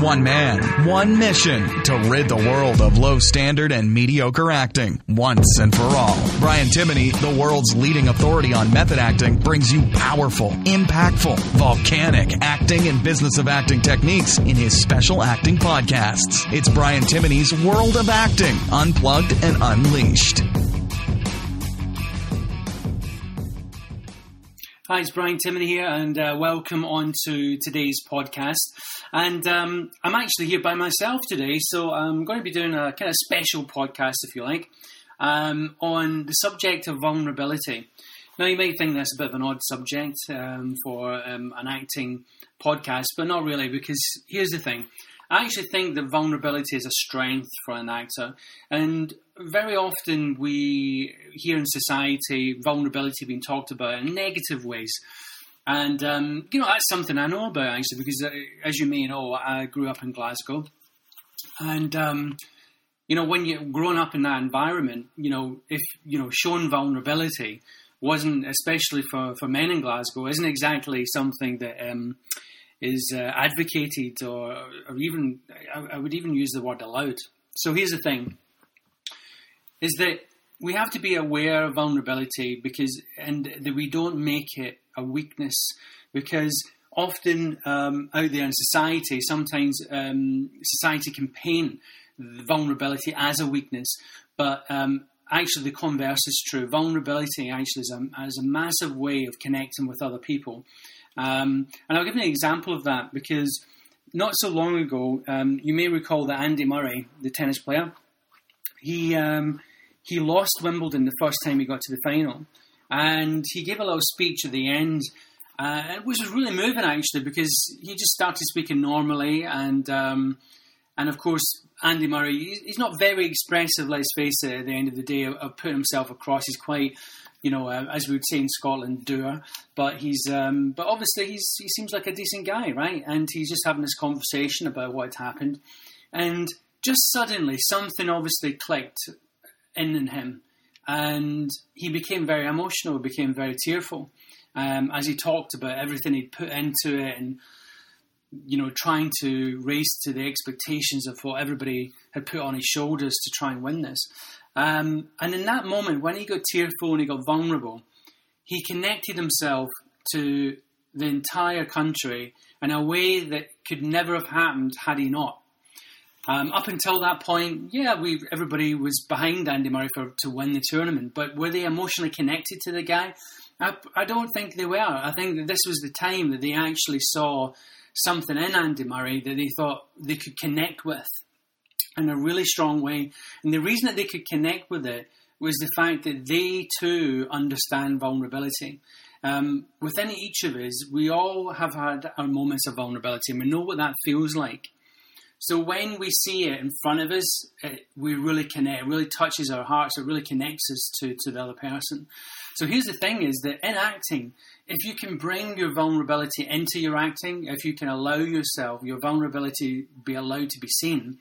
One man, one mission to rid the world of low standard and mediocre acting once and for all. Brian Timoney, the world's leading authority on method acting, brings you powerful, impactful, volcanic acting and business of acting techniques in his special acting podcasts. It's Brian Timoney's World of Acting, Unplugged and Unleashed. Hi, it's Brian Timoney here, and uh, welcome on to today's podcast. And um, I'm actually here by myself today, so I'm going to be doing a kind of special podcast, if you like, um, on the subject of vulnerability. Now, you may think that's a bit of an odd subject um, for um, an acting podcast, but not really, because here's the thing. I actually think that vulnerability is a strength for an actor, and very often we hear in society vulnerability being talked about in negative ways. And, um, you know, that's something I know about actually, because uh, as you may know, I grew up in Glasgow. And, um, you know, when you're growing up in that environment, you know, if, you know, showing vulnerability wasn't, especially for, for men in Glasgow, isn't exactly something that um, is uh, advocated or, or even, I, I would even use the word allowed. So here's the thing is that we have to be aware of vulnerability because and that we don't make it a weakness because often um, out there in society sometimes um, society can paint vulnerability as a weakness but um, actually the converse is true vulnerability actually is a, is a massive way of connecting with other people um, and i'll give you an example of that because not so long ago um, you may recall that andy murray the tennis player he um, he lost Wimbledon the first time he got to the final, and he gave a little speech at the end. Uh, which was really moving actually because he just started speaking normally and um, and of course Andy Murray he's not very expressive let's face it at the end of the day of, of putting himself across he's quite you know uh, as we would say in Scotland dour but he's um, but obviously he's he seems like a decent guy right and he's just having this conversation about what had happened and just suddenly something obviously clicked in in him. And he became very emotional, became very tearful um, as he talked about everything he'd put into it and, you know, trying to raise to the expectations of what everybody had put on his shoulders to try and win this. Um, and in that moment, when he got tearful and he got vulnerable, he connected himself to the entire country in a way that could never have happened had he not. Um, up until that point, yeah, we everybody was behind Andy Murray for, to win the tournament, but were they emotionally connected to the guy? I, I don't think they were. I think that this was the time that they actually saw something in Andy Murray that they thought they could connect with in a really strong way. And the reason that they could connect with it was the fact that they too understand vulnerability. Um, within each of us, we all have had our moments of vulnerability, and we know what that feels like. So when we see it in front of us, it, we really connect. It really touches our hearts. It really connects us to, to the other person. So here's the thing: is that in acting, if you can bring your vulnerability into your acting, if you can allow yourself your vulnerability be allowed to be seen,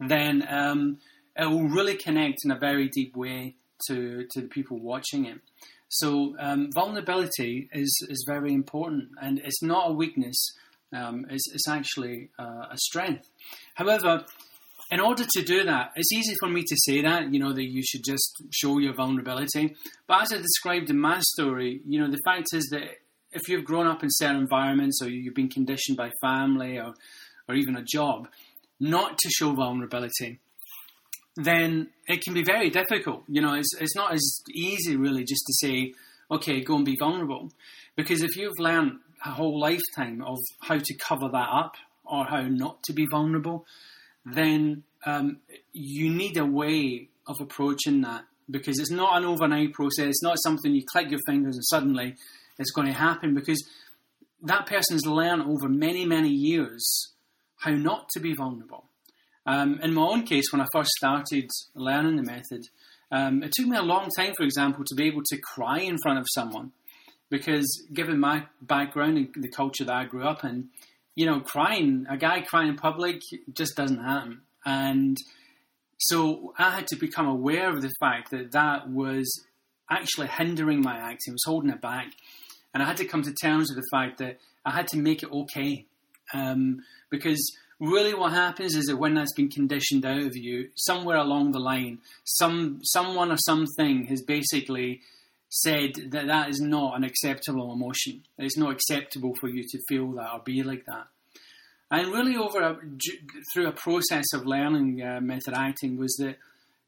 then um, it will really connect in a very deep way to to the people watching it. So um, vulnerability is is very important, and it's not a weakness. Um, it's, it's actually uh, a strength. However, in order to do that, it's easy for me to say that, you know, that you should just show your vulnerability. But as I described in my story, you know, the fact is that if you've grown up in certain environments or you've been conditioned by family or, or even a job not to show vulnerability, then it can be very difficult. You know, it's, it's not as easy really just to say, okay, go and be vulnerable. Because if you've learned a whole lifetime of how to cover that up, or how not to be vulnerable, then um, you need a way of approaching that because it's not an overnight process. It's not something you click your fingers and suddenly it's going to happen because that person has learned over many, many years how not to be vulnerable. Um, in my own case, when I first started learning the method, um, it took me a long time, for example, to be able to cry in front of someone because given my background and the culture that I grew up in, you know, crying, a guy crying in public just doesn't happen. And so I had to become aware of the fact that that was actually hindering my acting, was holding it back. And I had to come to terms with the fact that I had to make it okay. Um, because really what happens is that when that's been conditioned out of you, somewhere along the line, some someone or something has basically said that that is not an acceptable emotion. It's not acceptable for you to feel that or be like that. And really, over a, through a process of learning uh, method acting, was that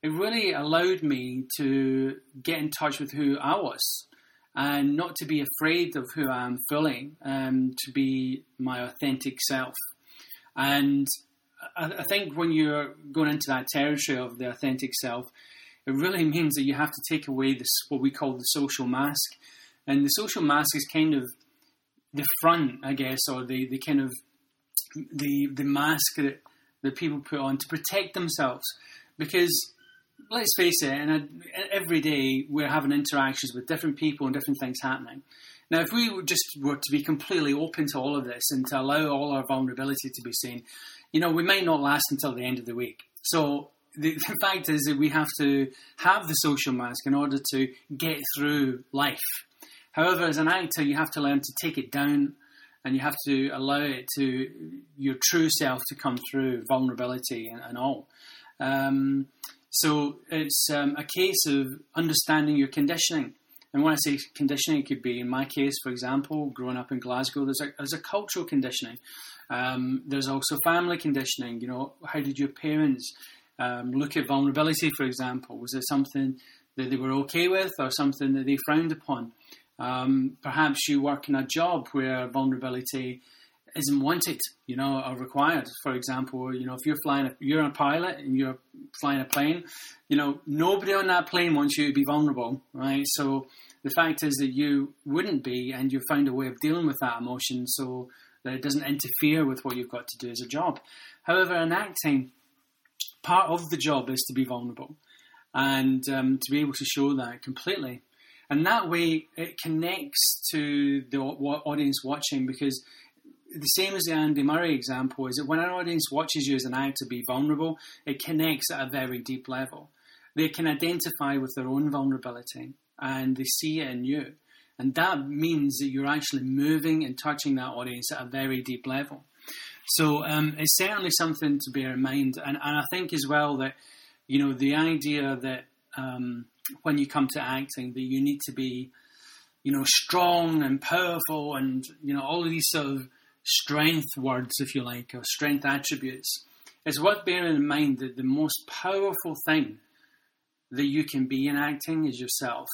it really allowed me to get in touch with who I was and not to be afraid of who I am fully, um, to be my authentic self. And I, I think when you're going into that territory of the authentic self, it really means that you have to take away this what we call the social mask. And the social mask is kind of the front, I guess, or the, the kind of the the mask that, that people put on to protect themselves. Because let's face it, and every day we're having interactions with different people and different things happening. Now, if we just were to be completely open to all of this and to allow all our vulnerability to be seen, you know, we might not last until the end of the week. So the, the fact is that we have to have the social mask in order to get through life. However, as an actor, you have to learn to take it down and you have to allow it to your true self to come through vulnerability and, and all. Um, so it's um, a case of understanding your conditioning. And when I say conditioning, it could be, in my case, for example, growing up in Glasgow, there's a, there's a cultural conditioning. Um, there's also family conditioning. You know, how did your parents um, look at vulnerability, for example? Was it something that they were okay with or something that they frowned upon? Um, perhaps you work in a job where vulnerability isn't wanted, you know, or required. For example, you know, if you're flying, a, you're a pilot and you're flying a plane, you know, nobody on that plane wants you to be vulnerable, right? So the fact is that you wouldn't be, and you find a way of dealing with that emotion so that it doesn't interfere with what you've got to do as a job. However, in acting, part of the job is to be vulnerable and um, to be able to show that completely. And that way, it connects to the audience watching because the same as the Andy Murray example is that when an audience watches you as an actor be vulnerable, it connects at a very deep level. They can identify with their own vulnerability and they see it in you. And that means that you're actually moving and touching that audience at a very deep level. So um, it's certainly something to bear in mind. And, and, I think as well that, you know, the idea that um, when you come to acting, that you need to be, you know, strong and powerful and, you know, all of these sort of strength words, if you like, or strength attributes, it's worth bearing in mind that the most powerful thing that you can be in acting is yourself,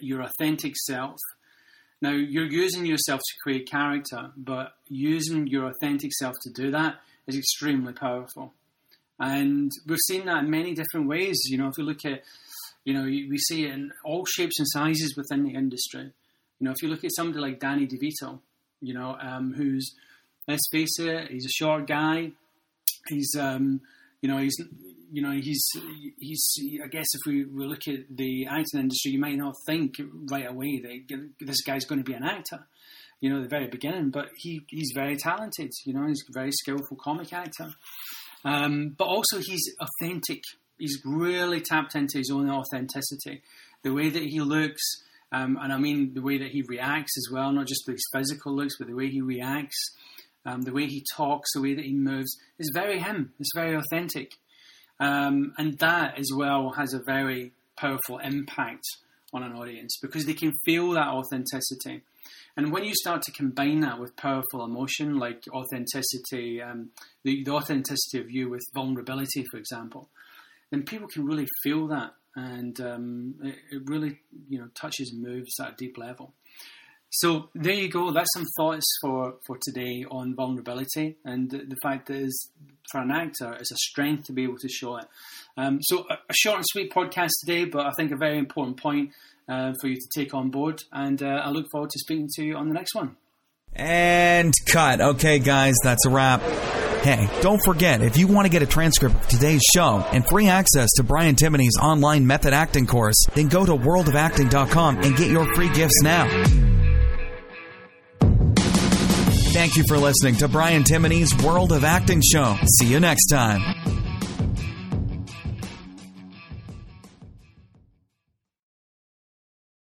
your authentic self. Now, you're using yourself to create character, but using your authentic self to do that is extremely powerful. And we've seen that in many different ways. You know, if you look at, you know, we see it in all shapes and sizes within the industry. You know, if you look at somebody like Danny DeVito, you know, um, who's let's face it, he's a short guy. He's um, you know he's you know he's he's I guess if we, we look at the acting industry, you might not think right away that this guy's going to be an actor. You know, at the very beginning, but he, he's very talented. You know, he's a very skillful comic actor. Um, but also, he's authentic. He's really tapped into his own authenticity. The way that he looks, um, and I mean the way that he reacts as well, not just his physical looks, but the way he reacts, um, the way he talks, the way that he moves, is very him. It's very authentic. Um, and that as well has a very powerful impact on an audience because they can feel that authenticity. And when you start to combine that with powerful emotion, like authenticity, um, the, the authenticity of you with vulnerability, for example, then people can really feel that and um, it, it, really you know touches and moves at a deep level. So there you go. That's some thoughts for, for today on vulnerability and the, the fact that is for an actor it's a strength to be able to show it. Um, so a, a, short and sweet podcast today, but I think a very important point uh, for you to take on board. And uh, I look forward to speaking to you on the next one. And cut. Okay, guys, that's a wrap. Hey, don't forget, if you want to get a transcript of today's show and free access to Brian Timoney's online method acting course, then go to worldofacting.com and get your free gifts now. Thank you for listening to Brian Timoney's World of Acting show. See you next time.